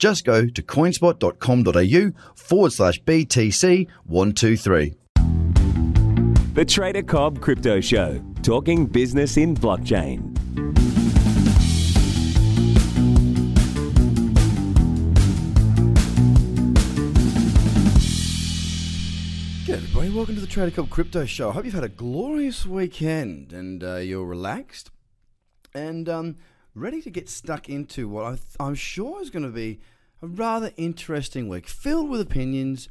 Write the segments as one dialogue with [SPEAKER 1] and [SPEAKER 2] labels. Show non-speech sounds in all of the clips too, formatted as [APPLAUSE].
[SPEAKER 1] Just go to coinspot.com.au forward slash BTC123.
[SPEAKER 2] The Trader Cobb Crypto Show, talking business in blockchain.
[SPEAKER 1] Good everybody, welcome to the Trader Cobb Crypto Show. I hope you've had a glorious weekend and uh, you're relaxed and um, ready to get stuck into what I I'm sure is going to be a rather interesting week, filled with opinions,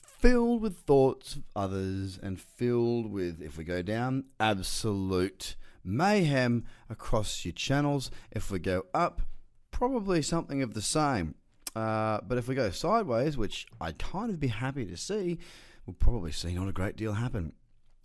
[SPEAKER 1] filled with thoughts of others, and filled with, if we go down, absolute mayhem across your channels. If we go up, probably something of the same. Uh, but if we go sideways, which I'd kind of be happy to see, we'll probably see not a great deal happen.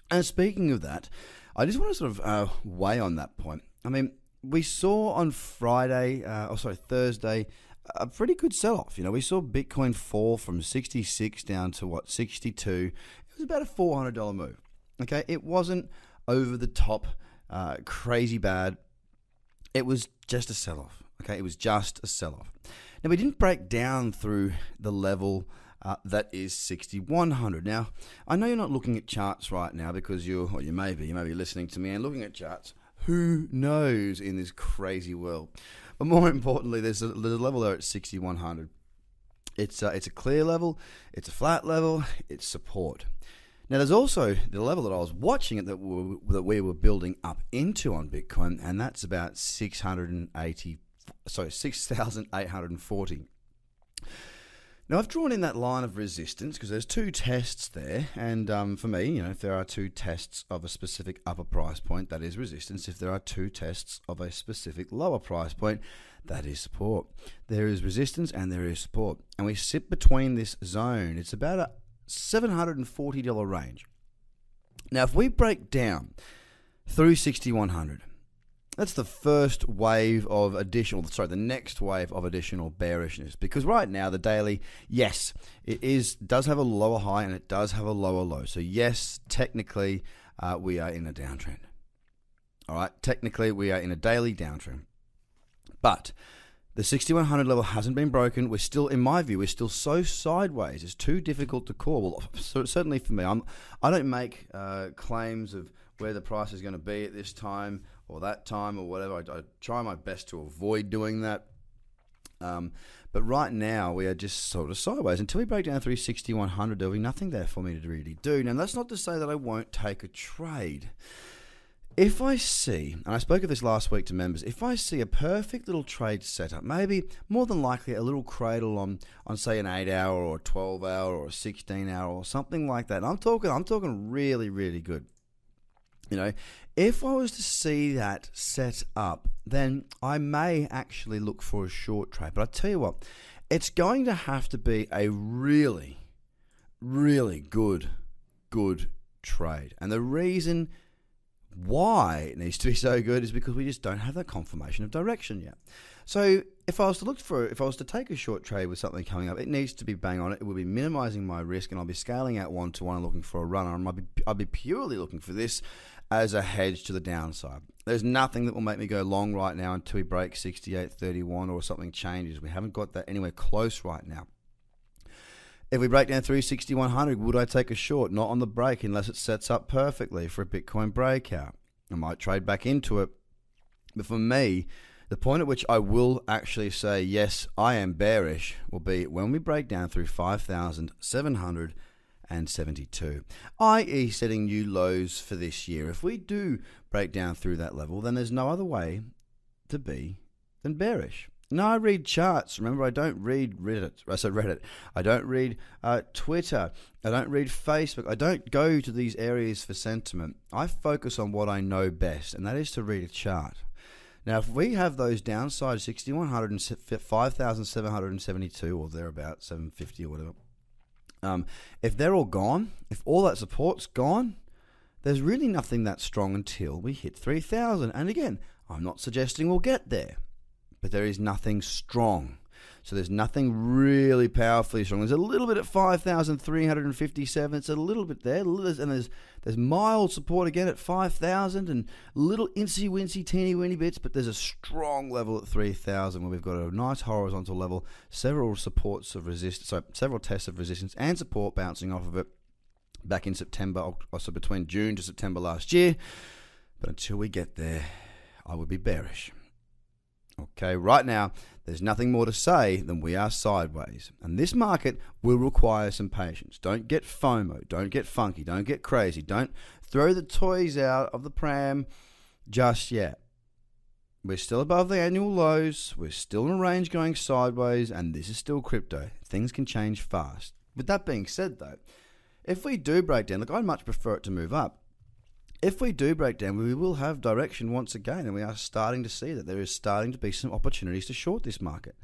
[SPEAKER 1] And speaking of that, I just want to sort of uh, weigh on that point. I mean, we saw on Friday, uh, or sorry, Thursday, a pretty good sell off. You know, we saw Bitcoin fall from 66 down to what, 62. It was about a $400 move. Okay, it wasn't over the top, uh, crazy bad. It was just a sell off. Okay, it was just a sell off. Now, we didn't break down through the level uh, that is 6100. Now, I know you're not looking at charts right now because you're, or you may be, you may be listening to me and looking at charts. Who knows in this crazy world? But more [LAUGHS] importantly, there's a, there's a level there at 6100. It's uh, it's a clear level, it's a flat level, it's support. Now, there's also the level that I was watching it that we, that we were building up into on Bitcoin, and that's about 680, sorry, 6,840. Now, I've drawn in that line of resistance because there's two tests there. And um, for me, you know, if there are two tests of a specific upper price point, that is resistance. If there are two tests of a specific lower price point, that is support. There is resistance and there is support. And we sit between this zone. It's about a $740 range. Now, if we break down through 6100, that's the first wave of additional, sorry, the next wave of additional bearishness. Because right now, the daily, yes, it is does have a lower high and it does have a lower low. So yes, technically, uh, we are in a downtrend. All right, technically, we are in a daily downtrend. But the 6100 level hasn't been broken. We're still, in my view, we're still so sideways. It's too difficult to call. Well, certainly for me, I'm. I don't make uh, claims of where the price is going to be at this time or that time or whatever. I, I try my best to avoid doing that. Um, but right now, we are just sort of sideways. Until we break down through 6100, there'll be nothing there for me to really do. Now, that's not to say that I won't take a trade. If I see, and I spoke of this last week to members, if I see a perfect little trade setup, maybe more than likely a little cradle on, on say an eight hour or a twelve hour or a sixteen hour or something like that. And I'm talking, I'm talking really, really good. You know, if I was to see that set up, then I may actually look for a short trade. But I tell you what, it's going to have to be a really, really good, good trade. And the reason why it needs to be so good is because we just don't have that confirmation of direction yet. So if I was to look for, if I was to take a short trade with something coming up, it needs to be bang on it. It will be minimizing my risk, and I'll be scaling out one to one and looking for a runner. And I'll be, I'll be purely looking for this as a hedge to the downside. There's nothing that will make me go long right now until we break 68.31 or something changes. We haven't got that anywhere close right now. If we break down through 6100, would I take a short? Not on the break unless it sets up perfectly for a Bitcoin breakout. I might trade back into it. But for me, the point at which I will actually say, yes, I am bearish, will be when we break down through 5,772, i.e., setting new lows for this year. If we do break down through that level, then there's no other way to be than bearish. Now I read charts. Remember, I don't read Reddit. I said Reddit. I don't read uh, Twitter. I don't read Facebook. I don't go to these areas for sentiment. I focus on what I know best, and that is to read a chart. Now, if we have those downside 6,100 and 5,772 or thereabout, 750 or whatever, Um, if they're all gone, if all that support's gone, there's really nothing that strong until we hit 3,000. And again, I'm not suggesting we'll get there, but there is nothing strong. So there's nothing really powerfully strong. There's a little bit at 5,357. It's a little bit there. And there's there's mild support again at 5,000 and little incy wincy teeny weeny bits, but there's a strong level at 3,000 where we've got a nice horizontal level, several supports of resistance, so several tests of resistance and support bouncing off of it back in September, uh, so between June to September last year. But until we get there, I would be bearish. Okay, right now, there's nothing more to say than we are sideways. And this market will require some patience. Don't get FOMO. Don't get funky. Don't get crazy. Don't throw the toys out of the pram just yet. We're still above the annual lows. We're still in a range going sideways, and this is still crypto. Things can change fast. With that being said, though, if we do break down, look, I'd much prefer it to move up if we do break down, we will have direction once again, and we are starting to see that there is starting to be some opportunities to short this market.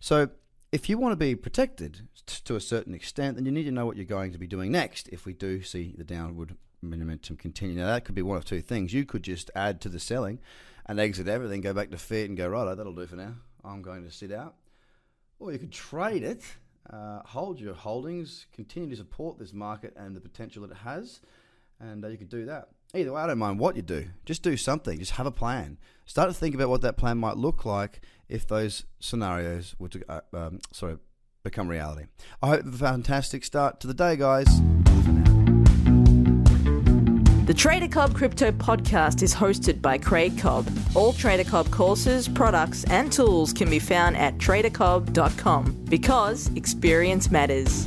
[SPEAKER 1] So, if you want to be protected to a certain extent, then you need to know what you're going to be doing next if we do see the downward momentum continue. Now, that could be one of two things. You could just add to the selling and exit everything, go back to fiat and go, right, that'll do for now. I'm going to sit out. Or you could trade it, uh, hold your holdings, continue to support this market and the potential it has, and uh, you could do that. Either way, I don't mind what you do. Just do something. Just have a plan. Start to think about what that plan might look like if those scenarios were to, uh, um, sorry, become reality. I hope a fantastic start to the day, guys.
[SPEAKER 3] The Trader Cobb Crypto Podcast is hosted by Craig Cobb. All Trader Cobb courses, products, and tools can be found at tradercobb.com because experience matters.